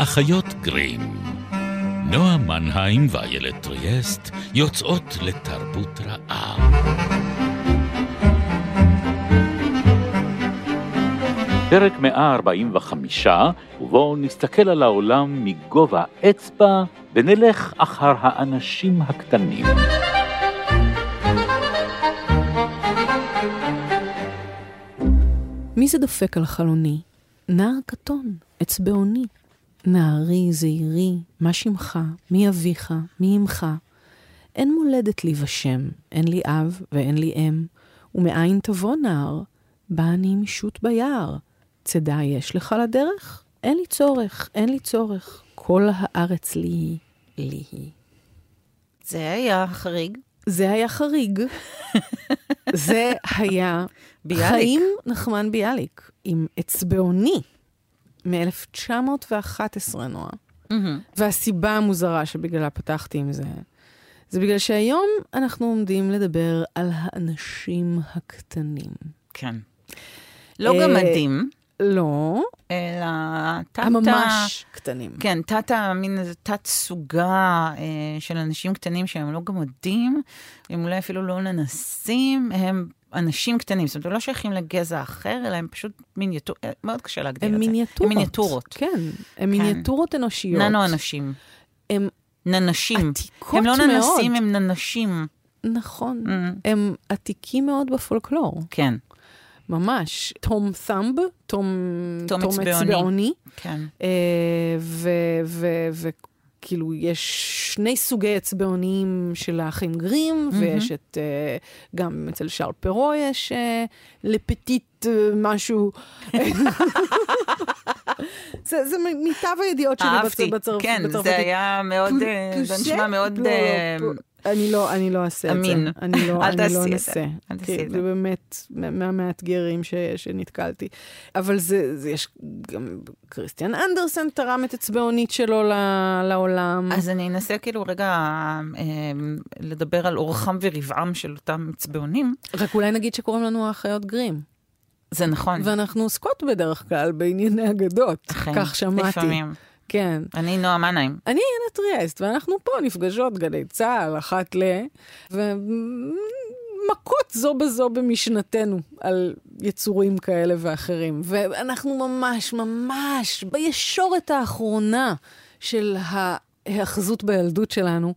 האחיות גרים. נועה מנהיים ואיילת טריאסט יוצאות לתרבות רעה. פרק 145, ובו נסתכל על העולם מגובה אצבע ונלך אחר האנשים הקטנים. מי זה דופק על חלוני? נער קטון, אצבעוני. נערי, זעירי, מה שמך? מי אביך? מי אמך? אין מולדת לי ושם, אין לי אב ואין לי אם, ומאין תבוא נער? בא אני משוט ביער. צידה יש לך לדרך? אין לי צורך, אין לי צורך. כל הארץ לי היא, לי היא. זה היה חריג. זה היה חריג. זה היה ביאליק. חיים נחמן ביאליק, עם אצבעוני, מ-1911, נועה. והסיבה המוזרה שבגללה פתחתי עם זה, זה בגלל שהיום אנחנו עומדים לדבר על האנשים הקטנים. כן. לא אה, גמדים, לא, אלא תת... הממש קטנים. כן, תת, מין איזה תת סוגה אה, של אנשים קטנים שהם לא גמדים, הם אולי אפילו לא ננסים, הם אנשים קטנים. זאת אומרת, הם לא שייכים לגזע אחר, אלא הם פשוט מיניאטור... אה, מאוד קשה להגדיר הם את זה. מיניאטורות. הם מיניאטורות. כן, הם מיניאטורות אנושיות. ננו-אנשים. הם ננשים. עתיקות הם לא מאוד. ננסים, הם ננשים. נכון, Mm. הם עתיקים מאוד בפולקלור, כן, ממש. תום ת'אמב, תום, תום אצבעוני. אצבעוני, כן. אה, ו- ו- וכאילו יש שני סוגי אצבעונים של האחים גרים, ויש את, אה, גם אצל שרל פרו יש אה, לפטיט אה, משהו. זה, זה מיטב הידיעות שלי אהבתי. בצ- בצרפ- כן, בצרפתית. זה היה מאוד, זה? נשמע מאוד... אני לא, אני לא אעשה את זה. אמין. אני לא, אל אני לא. אנסה. אל תעשי כי את זה זה. באמת מה- מהמאתגרים ש, שנתקלתי. אבל זה, זה יש גם, כריסטיאן אנדרסן תרם את אצבעונית שלו ל, לעולם. אז אני אנסה כאילו רגע אה, לדבר על אורחם ורבעם של אותם אצבעונים. רק אולי נגיד שקוראים לנו האחיות גרים. זה נכון. ואנחנו עוסקות בדרך כלל בענייני אגדות. אכן, כך שמעתי. לפעמים. כן. אני נועה מנהיים. אני עינת טריאסט, ואנחנו פה נפגשות גלי צה"ל אחת ל... ומכות זו בזו במשנתנו על יצורים כאלה ואחרים. ואנחנו ממש ממש בישורת האחרונה של ההאחזות בילדות שלנו.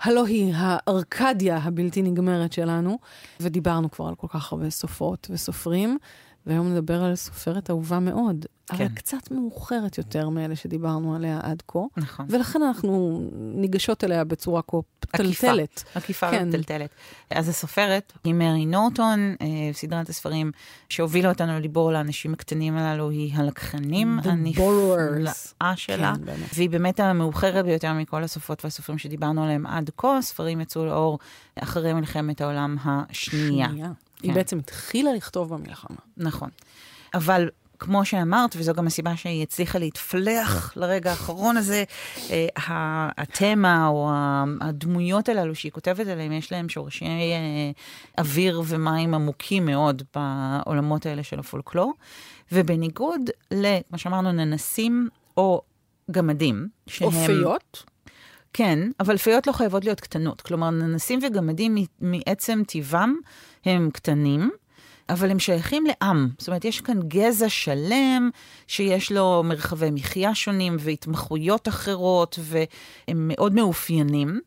הלא היא הארקדיה הבלתי נגמרת שלנו, ודיברנו כבר על כל כך הרבה סופרות וסופרים, והיום נדבר על סופרת אהובה מאוד, כן. אבל. קצת מאוחרת יותר מאלה שדיברנו עליה עד כה. נכון. ולכן אנחנו ניגשות אליה בצורה כה עקיפה. פתלתלת. עקיפה כן. וטלטלת. אז הסופרת היא מרי נורטון, אה, סדרת הספרים שהובילה אותנו לדיבור על האנשים הקטנים הללו, היא הלקחנים הנפלאה שלה. כן, באמת. והיא באמת המאוחרת ביותר מכל הסופרות והסופרים שדיברנו עליהם עד כה. הספרים יצאו לאור אחרי מלחמת העולם השנייה. שנייה. כן. היא בעצם התחילה לכתוב במלחמה. נכון. אבל כמו שאמרת, וזו גם הסיבה שהיא הצליחה להתפלח לרגע האחרון הזה, אה, התמה או הדמויות הללו שהיא כותבת עליהם, יש להם שורשי אה, אוויר ומים עמוקים מאוד בעולמות האלה של הפולקלור. ובניגוד ל, כמו שאמרנו, ננסים או גמדים, שהם... אופיות? כן, אבל פיות לא חייבות להיות קטנות. כלומר, ננסים וגמדים מעצם טיבם הם קטנים, אבל הם שייכים לעם. זאת אומרת, יש כאן גזע שלם שיש לו מרחבי מחיה שונים והתמחויות אחרות, והם מאוד מאופיינים.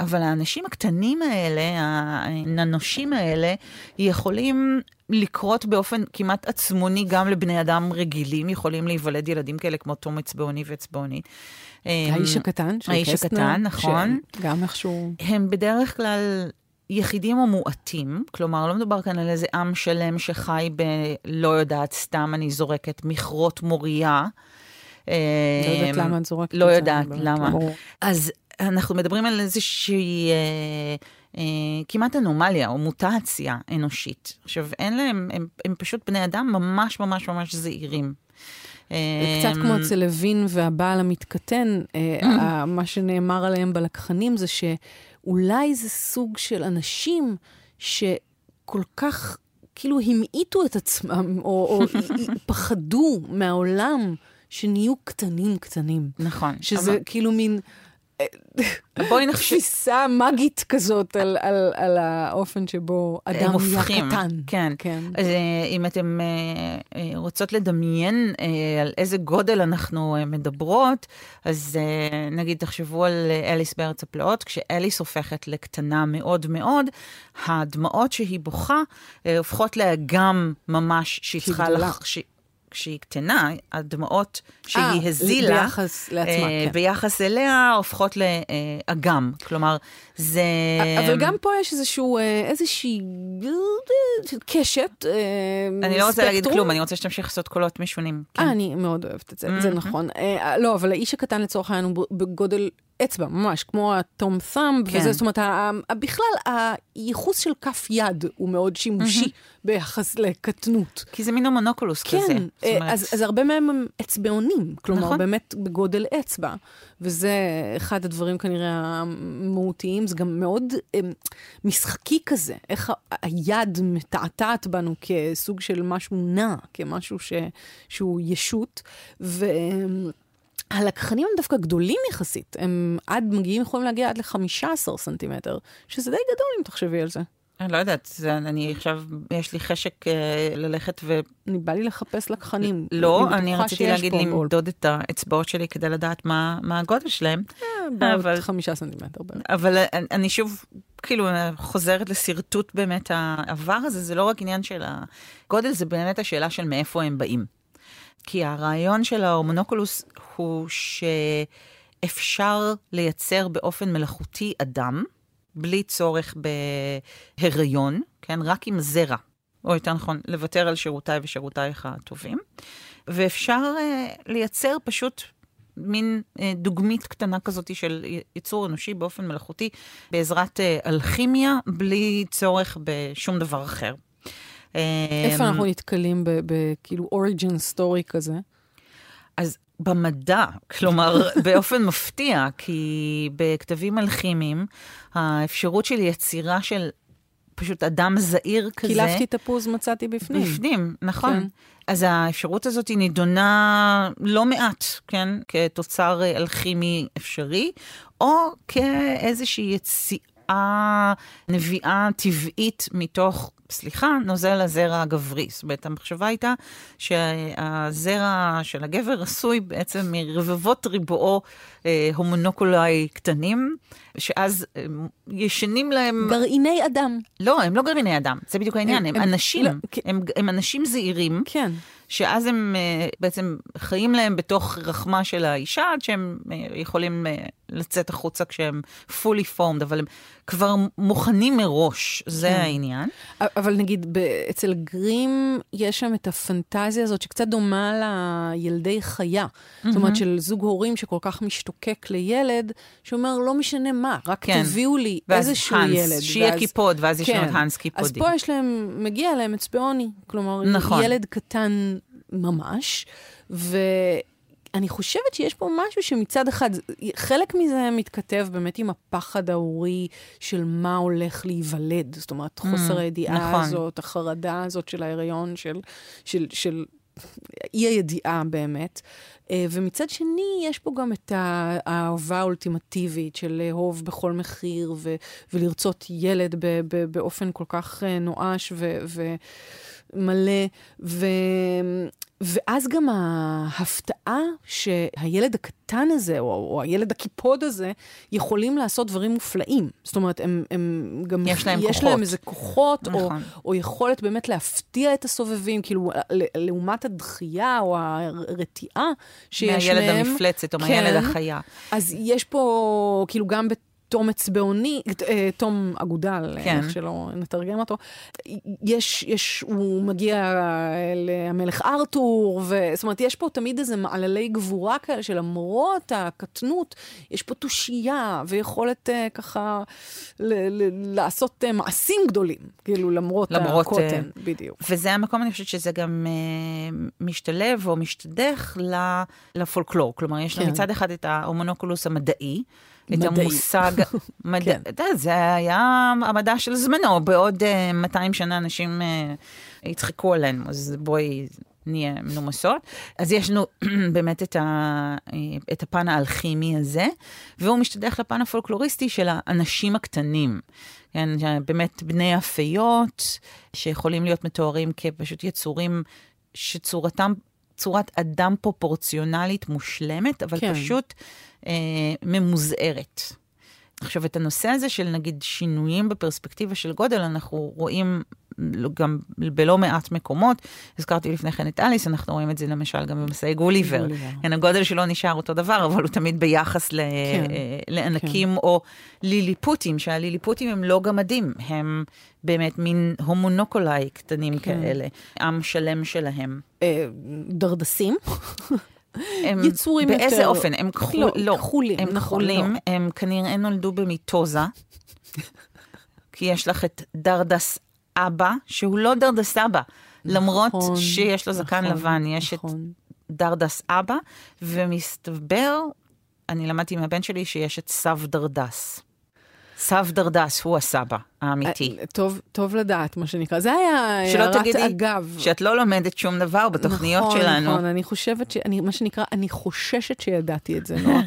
אבל האנשים הקטנים האלה, הננושים האלה, יכולים לקרות באופן כמעט עצמוני גם לבני אדם רגילים, יכולים להיוולד ילדים כאלה כמו תום אצבעוני ואצבעונית. האיש הקטן של האיש קסטנר. הקטן, נכון. גם איכשהו... הם בדרך כלל יחידים או מועטים, כלומר, לא מדובר כאן על איזה עם שלם שחי ב... לא יודעת, סתם אני זורקת מכרות מוריה. לא יודעת למה את זורקת את לא זה, יודעת באמת, למה. אז אנחנו מדברים על איזושהי אה, אה, כמעט אנומליה או מוטציה אנושית. עכשיו, אין להם, הם, הם פשוט בני אדם ממש ממש ממש זעירים. קצת אמ, כמו אצל לוין והבעל המתקטן, אה, ה- מה שנאמר עליהם בלקחנים זה שאולי זה סוג של אנשים שכל כך כאילו המעיטו את עצמם, או, או פחדו מהעולם שנהיו קטנים קטנים. נכון. שזה אבל- כאילו מין בואי נחשב... תפיסה מגית כזאת על, על, על האופן שבו אדם נהיה. קטן. כן. כן. אז אה, אם אתם אה, אה, רוצות לדמיין על איזה גודל אנחנו מדברות, אז נגיד תחשבו על אליס בארץ הפלאות, כשאליס הופכת לקטנה מאוד מאוד, הדמעות שהיא בוכה הופכות לאגם ממש שהיא צריכה גדולה. כשהיא קטנה, הדמעות שהיא אה, הזילה, ביחס לעצמה, אה, כן. ביחס אליה, הופכות לאגם. כלומר, זה... אבל גם פה יש איזשהו, אה, איזושהי אה, קשת, אה, אני לא רוצה להגיד ספקטרום. כלום, אני רוצה שתמשיך לעשות קולות משונים. כן. אני מאוד אוהבת את זה, זה נכון. אה, לא, אבל האיש הקטן לצורך העניין הוא בגודל אצבע, ממש, כמו התום סאמב, כן. וזה, זאת אומרת, בכלל, הייחוס של כף יד הוא מאוד שימושי ביחס לקטנות. כי זה מין הומונוקולוס כזה. כן, זאת אה, אומרת, אז, אז הרבה מהם הם אצבעונים, כלומר, נכון. באמת בגודל אצבע, וזה אחד הדברים כנראה המהותיים, זה גם מאוד אה, משחקי כזה, איך ה- היד מתעתעת בנו כסוג של משהו נע, כמשהו ש, שהוא ישות, ו... הלקחנים הם דווקא גדולים יחסית, הם עד, מגיעים, יכולים להגיע עד ל-15 סנטימטר, שזה די גדול אם תחשבי על זה. אני לא יודעת, זה, אני עכשיו, יש לי חשק אה, ללכת ו... אני בא לי לחפש לקחנים. לא, אני רציתי להגיד. למדוד את האצבעות שלי כדי לדעת מה, מה הגודל שלהם. בערך אבל- חמישה סנטימטר בערך. אבל אני- אני שוב, כאילו, חוזרת לשרטוט באמת העבר הזה, זה לא רק עניין של הגודל, זה באמת השאלה של מאיפה הם באים. כי הרעיון של ההומונוקולוס הוא שאפשר לייצר באופן מלאכותי אדם, בלי צורך בהיריון, כן? רק עם זרע. או יותר נכון, לוותר על שירותיי ושירותייך הטובים. ואפשר uh, לייצר פשוט מין uh, דוגמית קטנה כזאת של ייצור אנושי באופן מלאכותי, בעזרת uh, אלכימיה, בלי צורך בשום דבר אחר. איפה אמ, אנחנו נתקלים בכאילו אוריג'ין סטורי כזה? אז במדע, כלומר, באופן מפתיע, כי בכתבים אלכימיים, האפשרות של יצירה של פשוט אדם זעיר כזה... קילפתי תפוז, מצאתי בפנים. בפנים, נכון. כן. אז האפשרות הזאת היא נידונה לא מעט, כן? כתוצר אלכימי אפשרי, או כאיזושהי יציאה, נביאה טבעית מתוך, סליחה, נוזל הזרע הגברי. זאת אומרת, המחשבה הייתה שהזרע של הגבר עשוי בעצם מרבבות ריבועו אה, הומונוקולי קטנים, שאז אה, ישנים להם... גרעיני אדם. לא, הם לא גרעיני אדם, זה בדיוק העניין, הם, הם- הם אנשים, לא. הם, הם אנשים זעירים, כן. שאז הם uh, בעצם חיים להם בתוך רחמה של האישה, עד שהם uh, יכולים uh, לצאת החוצה כשהם fully formed, אבל הם כבר מוכנים מראש, זה כן. העניין. אבל נגיד, אצל גרים יש שם את הפנטזיה הזאת שקצת דומה לילדי חיה. זאת אומרת, של זוג הורים שכל כך משתוקק לילד, שאומר, לא משנה מה, רק כן. תביאו לי איזשהו האנס, ילד. שיהיה ואז- קיפוד, ואז יש לנו כן. את האנס אז קיפודי. פה יש להם, מגיע להם אצבעוני. כלומר, נכון. ילד קטן ממש, ואני חושבת שיש פה משהו שמצד אחד, חלק מזה מתכתב באמת עם הפחד ההורי של מה הולך להיוולד. זאת אומרת, חוסר הידיעה נכון. הזאת, החרדה הזאת של ההיריון, של, של, של אי הידיעה באמת. אה, ומצד שני, יש פה גם את האהבה האולטימטיבית של לאהוב בכל מחיר ו- ולרצות ילד ב- ב- באופן כל כך אה, נואש ו- ומלא. ו- ואז גם ההפתעה שהילד הקטן הזה, או, או הילד הקיפוד הזה, יכולים לעשות דברים מופלאים. זאת אומרת, הם, הם גם... יש להם יש כוחות. להם איזה כוחות, או, נכון. או יכולת באמת להפתיע את הסובבים, כאילו, לעומת הדחייה או הרתיעה שיש מהילד להם. המפלצת או כן. מהילד החיה. אז יש פה, כאילו, גם בתום אצבעוני, אה, תום אגודל, כן. איך שלא נתרגם אותו, יש, יש, הוא מגיע אה, למלך ארתור, ו, זאת אומרת, יש פה תמיד איזה מעללי גבורה כאלה, שלמרות הקטנות, יש פה תושייה ויכולת אה, ככה ל, ל, לעשות אה, מעשים גדולים, כאילו, למרות, למרות, הקוטן, אה, בדיוק. וזה המקום, אני חושבת שזה גם אה, משתלב או משתדך לפולקלור. כלומר, יש לנו כן. מצד אחד את ההומונוקולוס המדעי, את מדעי. המושג, מדע, כן. אתה יודע, זה היה המדע של זמנו, בעוד אה, 200 שנה אנשים אה, יצחקו עלינו, אז בואי, נהיה מנומסות. אז יש לנו באמת את, ה, אה, את הפן האלכימי הזה, והוא משתדך לפן הפולקלוריסטי של האנשים הקטנים. כן, באמת בני הפיות, שיכולים להיות מתוארים כפשוט יצורים שצורתם, צורת אדם פרופורציונלית מושלמת, אבל כן. פשוט אה, ממוזערת. עכשיו, את הנושא הזה של נגיד שינויים בפרספקטיבה של גודל, אנחנו רואים גם בלא מעט מקומות. הזכרתי לפני כן את אליס, אנחנו רואים את זה למשל גם במסעי גוליבר. כן, הגודל שלו נשאר אותו דבר, אבל הוא תמיד ביחס ל... כן, לענקים כן. או ליליפוטים, שהליליפוטים הם לא גמדים, הם באמת מין הומונוקולאי קטנים כן. כאלה, עם שלם שלהם. אה, דרדסים. הם יצורים באיזה יותר... באיזה אופן? הם כחול... לא, לא, כחולים. הם נכון, כחולים, לא. הם כנראה נולדו במיטוזה, כי יש לך את דרדס אבא, שהוא לא דרדס אבא, נכון, למרות שיש לו זקן נכון, לבן, יש נכון. את דרדס אבא, ומסתבר, אני למדתי מהבן שלי שיש את סב דרדס. סב דרדס הוא הסבא האמיתי. אה, טוב, טוב לדעת, מה שנקרא. זה היה הערת אגב. שאת לא לומדת שום דבר בתוכניות נכון, שלנו. נכון, נכון, אני חושבת ש... אני, מה שנקרא, אני חוששת שידעתי את זה, נועה.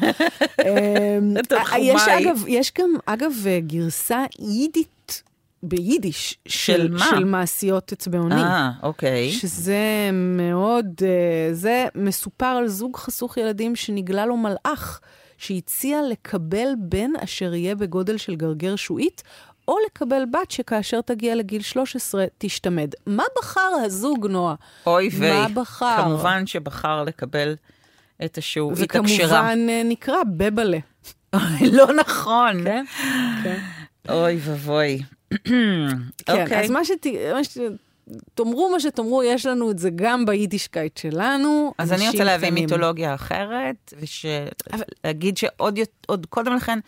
אמ, יש אגב, יש גם, אגב, גרסה יידית ביידיש של, של, של מעשיות אצבעוני. אה, אוקיי. שזה מאוד, אה, זה מסופר על זוג חסוך ילדים שנגלה לו מלאך. שהציע לקבל בן אשר יהיה בגודל של גרגר שועית, או לקבל בת שכאשר תגיע לגיל 13 תשתמד. מה בחר הזוג, נועה? אוי ויי. מה בחר? כמובן שבחר לקבל את השעועית הכשרה. וכמובן אה, נקרא בבלה. לא נכון. כן, כן. אוי ואבוי. כן, אוקיי. אז מה שת... תאמרו מה שתאמרו, יש לנו את זה גם ביידישקייט שלנו. אז אני רוצה להביא מיתולוגיה אחרת, ולהגיד שעוד עוד קודם לכן,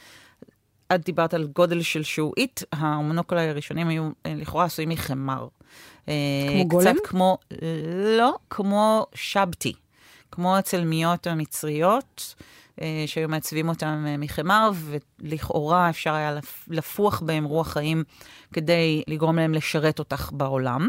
את דיברת על גודל של שעועית, המונוקולי הראשונים היו אה, לכאורה עשויים מחמר. אה, כמו גולם? קצת כמו, לא, כמו שבתי, כמו הצלמיות המצריות. אה, שהיו מעצבים אותם מחמר, ולכאורה אפשר היה לפוח בהם רוח חיים כדי לגרום להם לשרת אותך בעולם.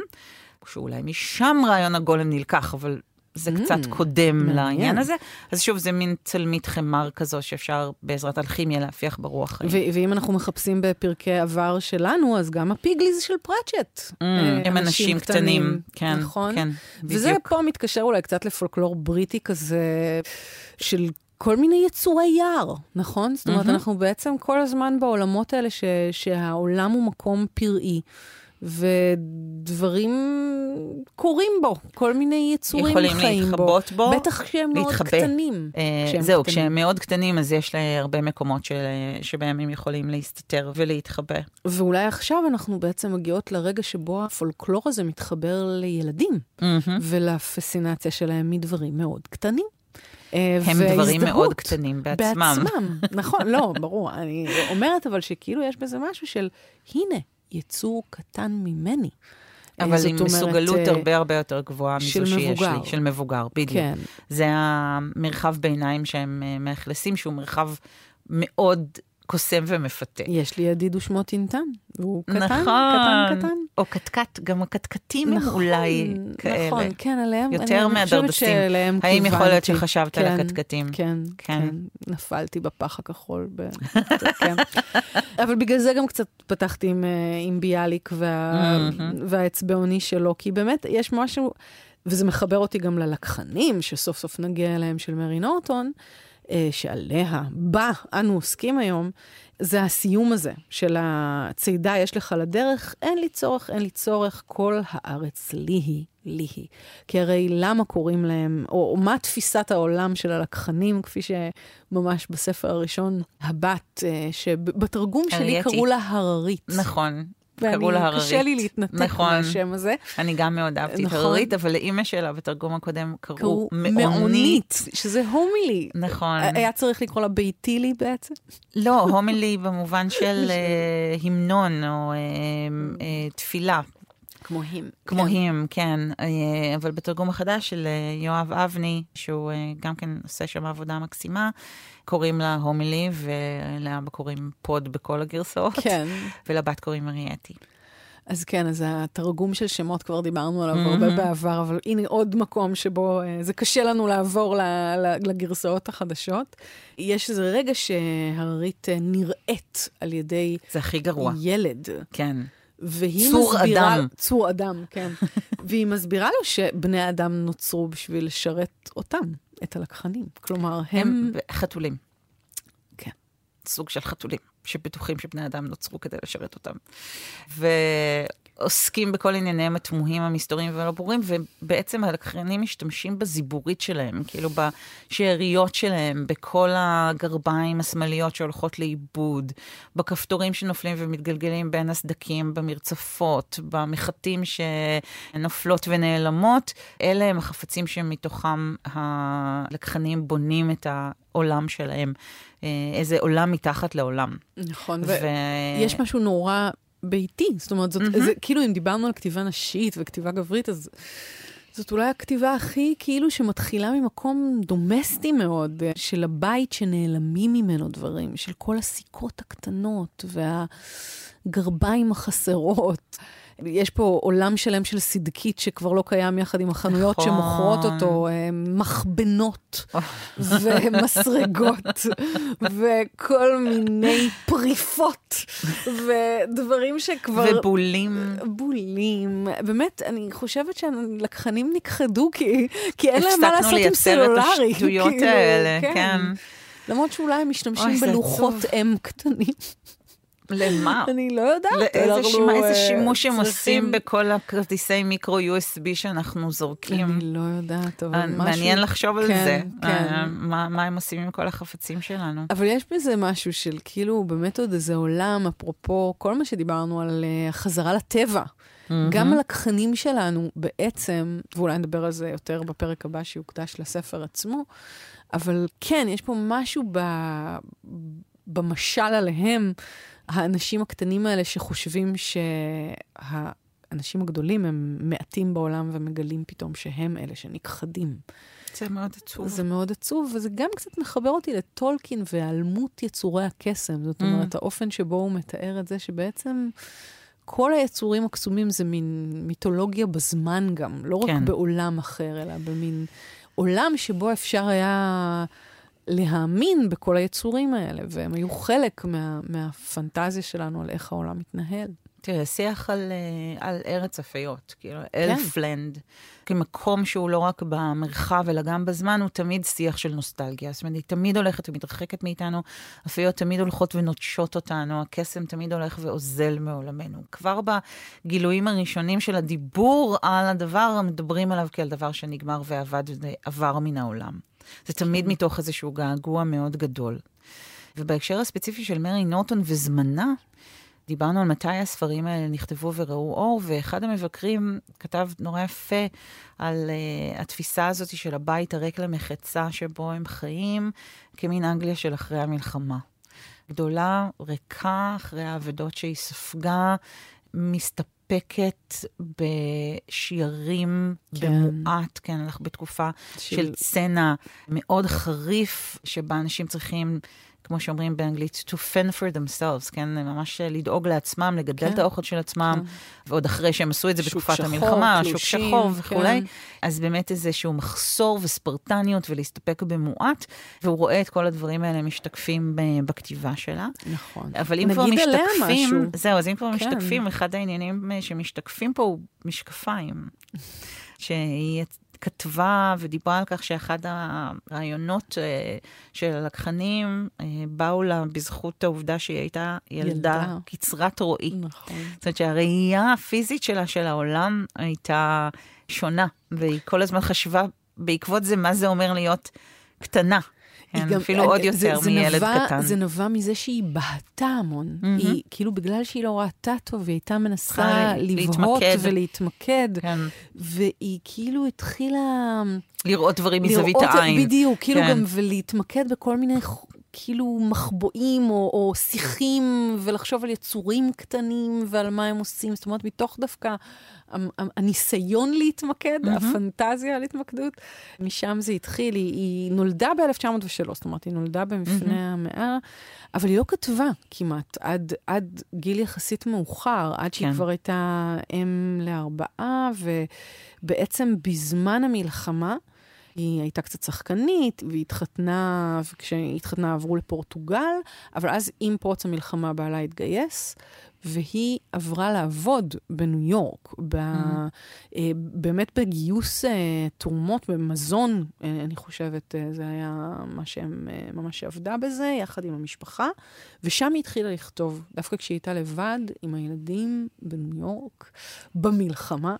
שאולי משם רעיון הגולם נלקח, אבל זה mm, קצת קודם מעניין. לעניין הזה. אז שוב, זה מין צלמית חמר כזו שאפשר בעזרת אלכימיה להפיח ברוח חיים. ואם אנחנו מחפשים בפרקי עבר שלנו, אז גם הפיגליז של פרצ'ט. Mm, אה, הם אנשים קטנים, קטנים כן, נכון? כן, בדיוק. וזה פה מתקשר אולי קצת לפולקלור בריטי כזה, של כל מיני יצורי יער, נכון? זאת אומרת, mm-hmm. אנחנו בעצם כל הזמן בעולמות האלה ש, שהעולם הוא מקום פראי. ודברים קורים בו, כל מיני יצורים חיים בו. יכולים להתחבות בו. בטח כשהם מאוד קטנים. אה, זהו, קטנים. כשהם מאוד קטנים, אז יש הרבה מקומות של, שבהם הם יכולים להסתתר ולהתחבא. ואולי עכשיו אנחנו בעצם מגיעות לרגע שבו הפולקלור הזה מתחבר לילדים, mm-hmm. ולפסינציה שלהם מדברים מאוד קטנים. אה, הם. דברים מאוד קטנים בעצמם. בעצמם, נכון, לא, ברור. אני אומרת אבל שכאילו יש בזה משהו של, הנה, יצור קטן ממני. אה, אבל עם מסוגלות אומרת, הרבה הרבה יותר גבוהה מזו שיש מבוגר. לי, של מבוגר, בדיוק. כן. זה המרחב ביניים שהם אה, מאכלסים, שהוא מרחב מאוד קוסם ומפתה. יש לי ידיד ושמו טינטן, והוא קטן, נכון. קטן, קטן. או קטקט, גם הקטקטים נכון, הם אולי כאלה. נכון, כן, עליהם, יותר מהדרדסים. האם יכול להיות שחשבת כן, על הקטקטים? כן, כן, כן, נפלתי בפח הכחול. ב... כן. אבל בגלל זה גם קצת פתחתי עם, אה, עם ביאליק וה... והאצבעוני שלו, כי באמת יש משהו, וזה מחבר אותי גם ללקחנים, שסוף סוף נגיע אליהם, של מרי נורטון. אה, שעליה, בה, אנו עוסקים היום, זה הסיום הזה של הצידה יש לך לדרך, אין לי צורך, אין לי צורך, כל הארץ לי היא, לי היא. כי הרי למה קוראים להם, או, או מה תפיסת העולם של הלקחנים, כפי שממש בספר הראשון, הבת, אה, שבתרגום שלי קראו לה הררית. נכון. קראו לה הררית. קשה לי להתנתק נכון, מהשם הזה. אני גם מאוד אהבתי נכון. את הררית, אבל לאימא שלה בתרגום הקודם קראו מעונית. שזה הומילי. נכון. היה צריך לקרוא לה ביתילי בעצם? לא, הומילי במובן של uh, המנון או uh, uh, תפילה. כמו הם. כמו כן. כן. אבל בתרגום החדש של יואב אבני, שהוא גם כן עושה שם עבודה מקסימה, קוראים לה הומילי, ולאבא קוראים פוד בכל הגרסאות. כן. ולבת קוראים מרייטי. אז כן, אז התרגום של שמות כבר דיברנו עליו הרבה בעבר, אבל הנה עוד מקום שבו אה, זה קשה לנו לעבור לגרסאות החדשות. יש איזה רגע שהררית אה, נראית על ידי... זה הכי גרוע. ילד. כן. והיא צור מסבירה... אדם. צור אדם, כן. והיא מסבירה לו שבני אדם נוצרו בשביל לשרת אותם, את הלקחנים. כלומר, הם... הם חתולים. כן. סוג של חתולים, שבטוחים שבני אדם נוצרו כדי לשרת אותם. ועוסקים בכל ענייניהם התמוהים, המסתוריים והלא ברורים, ובעצם הלקחנים משתמשים בזיבורית שלהם, כאילו בשאריות שלהם, בכל הגרביים השמאליות שהולכות לאיבוד, בכפתורים שנופלים ומתגלגלים בין הסדקים, במרצפות, במחטים שנופלות ונעלמות. אלה הם החפצים שמתוכם הלקחנים בונים את העולם שלהם. איזה עולם מתחת לעולם. נכון, ויש משהו נורא ביתי. זאת אומרת, זאת, mm-hmm. זה, כאילו אם דיברנו על כתיבה נשית וכתיבה גברית, אז זאת אולי הכתיבה הכי כאילו שמתחילה ממקום דומסטי מאוד, של הבית שנעלמים ממנו דברים, של כל הסיכות הקטנות והגרביים החסרות. יש פה עולם שלם של סדקית שכבר לא קיים יחד עם החנויות נכון. שמוכרות אותו, מחבנות ומסרגות וכל מיני פריפות ודברים שכבר... ובולים. בולים. באמת, אני חושבת שהלקחנים נכחדו כי, כי אין להם מה לעשות עם סלולרי. הפסקנו לייצר את השטויות כאילו, האלה, כן. למרות שאולי הם משתמשים בלוחות. אם קטנים. למה? אני לא יודעת. לאיזה שימה- איזה אה, שימוש הם עושים בכל הכרטיסי מיקרו USB שאנחנו זורקים? אני לא יודעת, אבל משהו... מעניין לחשוב על כן, זה. כן. אה, מה מה הם עושים עם כל החפצים שלנו? אבל יש בזה משהו של כאילו באמת עוד איזה עולם, אפרופו כל מה שדיברנו על אה, החזרה לטבע. גם הלקחנים שלנו בעצם, ואולי נדבר על זה יותר בפרק הבא שיוקדש לספר עצמו, אבל כן, יש פה משהו ב... במשל עליהם, האנשים הקטנים האלה שחושבים שהאנשים הגדולים הם מעטים בעולם ומגלים פתאום שהם אלה שנכחדים. זה מאוד עצוב. זה מאוד עצוב, וזה גם קצת מחבר אותי לטולקין והיעלמות יצורי הקסם. זאת אומרת, האופן שבו הוא מתאר את זה שבעצם כל היצורים הקסומים זה מין מיתולוגיה בזמן גם, לא רק כן. בעולם אחר, אלא במין עולם שבו אפשר היה להאמין בכל היצורים האלה, והם היו חלק מה, מהפנטזיה שלנו על איך העולם מתנהל. תראה, שיח על, אה, על ארץ הפיות, כאילו, כן. אלפלנד, כמקום שהוא לא רק במרחב, אלא גם בזמן, הוא תמיד שיח של נוסטלגיה. זאת אומרת, היא תמיד הולכת ומתרחקת מאיתנו, הפיות תמיד הולכות ונוטשות אותנו, הקסם תמיד הולך ואוזל מעולמנו. כבר בגילויים הראשונים של הדיבור על הדבר, מדברים עליו כעל דבר שנגמר ועבד ועבר מן העולם. זה תמיד מתוך איזשהו געגוע מאוד גדול. ובהקשר הספציפי של מרי נורטון וזמנה, דיברנו על מתי הספרים האלה נכתבו וראו אור, ואחד המבקרים כתב נורא יפה על uh, התפיסה הזאת של הבית הריק למחצה שבו הם חיים, כמין אנגליה של אחרי המלחמה. גדולה, ריקה, אחרי האבדות שהיא ספגה, מסתפקת בשיירים כן. במועט, כן, אנחנו בתקופה של, של צנע מאוד חריף, שבה אנשים צריכים... כמו שאומרים באנגלית, to fend for themselves, כן? ממש לדאוג לעצמם, לגדל כן. את האוכל של עצמם, כן. ועוד אחרי שהם עשו את זה שוק בתקופת שחור, המלחמה, שוק תלושים, שחור וכולי. כן. אז באמת איזשהו מחסור וספרטניות ולהסתפק במועט, והוא רואה את כל הדברים האלה משתקפים ב- בכתיבה שלה. נכון. אבל אם כבר משתקפים. זהו, אז אם כבר כן. משתקפים, אחד העניינים אה, שמשתקפים פה הוא משקפיים. שהיא כתבה ודיברה על כך שאחד הרעיונות אה, של הלקחנים אה, באו לה בזכות העובדה שהיא הייתה ילדה, ילדה. קצרת רואי. נכון. זאת אומרת שהראייה הפיזית שלה של העולם הייתה שונה, והיא כל הזמן חשבה בעקבות זה מה זה אומר להיות קטנה. כן, גם- אפילו אני- עוד זה- יותר זה מילד נבע- קטן. זה נבע מזה שהיא בהתה המון. מהמם. היא, כאילו, בגלל שהיא לא ראתה טוב, היא הייתה מנסה לבהות להתמקד. ולהתמקד, כן. והיא כאילו התחילה... לראות דברים מזווית העין. בדיוק, כאילו כן. גם, ולהתמקד בכל מיני כאילו מחבואים או, או שיחים, ולחשוב על יצורים קטנים ועל מה הם עושים, זאת אומרת, מתוך דווקא הניסיון להתמקד, mm-hmm. הפנטזיה על התמקדות, משם זה התחיל. היא, היא נולדה ב-1903, זאת אומרת, היא נולדה במפנה mm-hmm. המאה, אבל היא לא כתבה כמעט עד, עד גיל יחסית מאוחר, עד שהיא כן. כבר הייתה אם לארבעה, ובעצם בזמן המלחמה, היא הייתה קצת שחקנית, והיא התחתנה, וכשהיא התחתנה עברו לפורטוגל, אבל אז עם פרוץ המלחמה בעלה התגייס, והיא עברה לעבוד בניו יורק, ב, mm-hmm. באמת בגיוס אה, תרומות במזון, אה, אני חושבת, זה היה מה שהם ממש עבדה בזה, יחד עם המשפחה, ושם היא התחילה לכתוב, דווקא כשהיא הייתה לבד עם הילדים בניו יורק, במלחמה.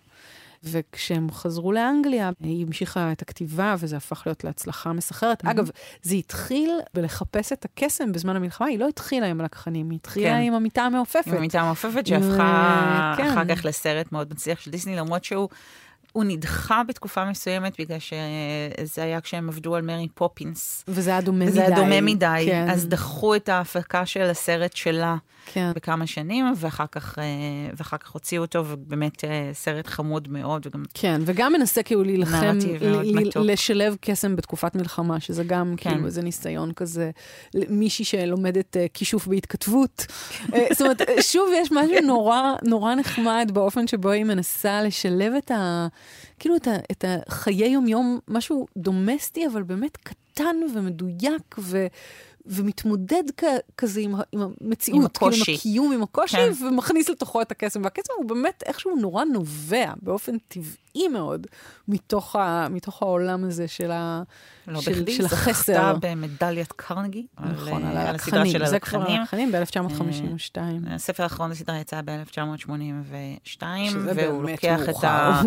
וכשהם חזרו לאנגליה, היא המשיכה את הכתיבה, וזה הפך להיות להצלחה מסחרת. Mm-hmm. אגב, זה התחיל בלחפש את הקסם בזמן המלחמה, היא לא התחילה עם הלקחנים, היא התחילה כן. עם המיטה המעופפת. עם המיטה המעופפת, שהפכה כן. אחר כך לסרט מאוד מצליח של דיסני, למרות שהוא... הוא נדחה בתקופה מסוימת בגלל שזה היה כשהם עבדו על מרי פופינס. וזה היה דומה מדי. זה היה דומה מדי, כן. אז דחו את ההפקה של הסרט שלה כן. בכמה שנים, ואחר כך, אה, ואחר כך הוציאו אותו, ובאמת אה, סרט חמוד מאוד. וגם כן, וגם מנסה כאילו להילחם, לשלב קסם בתקופת מלחמה, שזה גם כן. כאילו איזה ניסיון כזה, מישהי שלומדת אה, כישוף בהתכתבות. זאת אומרת, שוב, יש משהו נורא, נורא נחמד באופן שבו היא מנסה לשלב את ה... כאילו את, ה, את החיי יום-יום, משהו דומסטי, אבל באמת קטן ומדויק, ו, ומתמודד כ, כזה עם, עם המציאות, עם הקושי. כאילו עם הקיום, עם הקושי, כן. ומכניס לתוכו את הקסם. והקסם הוא באמת איכשהו נורא נובע באופן טבעי מאוד מתוך, ה, מתוך העולם הזה של, ה, לא של, בכדי, של החסר. זכתה במדליית קרנגי. נכון, על, על הסדרה של זה כבר על החנים ב-1952. הספר האחרון בסדרה יצא ב-1982, והוא לוקח את, ה,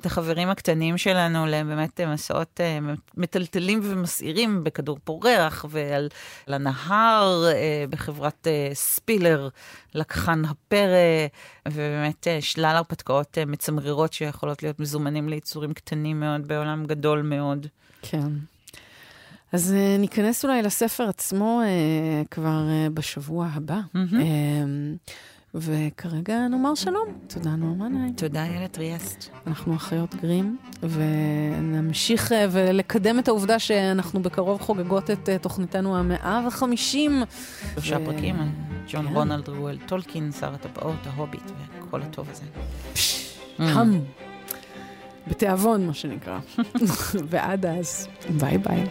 את החברים הקטנים שלנו לבאמת מסעות אה, מטלטלים ומסעירים בכדור פורח ועל הנהר אה, בחברת אה, ספילר, לקחן הפרא, ובאמת שלל הרפתקאות מצמררות שיכולות להיות מזומנים ליצורים קטנים מאוד בעולם גדול מאוד. כן. אז uh, ניכנס אולי לספר עצמו uh, כבר uh, בשבוע הבא. Mm-hmm. Uh, וכרגע נאמר שלום. תודה, נורמה נעים. תודה, איילת ריאסט. אנחנו אחיות גרים, ונמשיך אה, ולקדם את העובדה שאנחנו בקרוב חוגגות את אה, תוכניתנו המאה וחמישים. שלושה ו... פרקים, ג'ון כן. רונלד רואל טולקין, שר הטבעות, ההוביט וכל הטוב הזה. המ. בתיאבון, מה שנקרא. ועד אז, ביי ביי.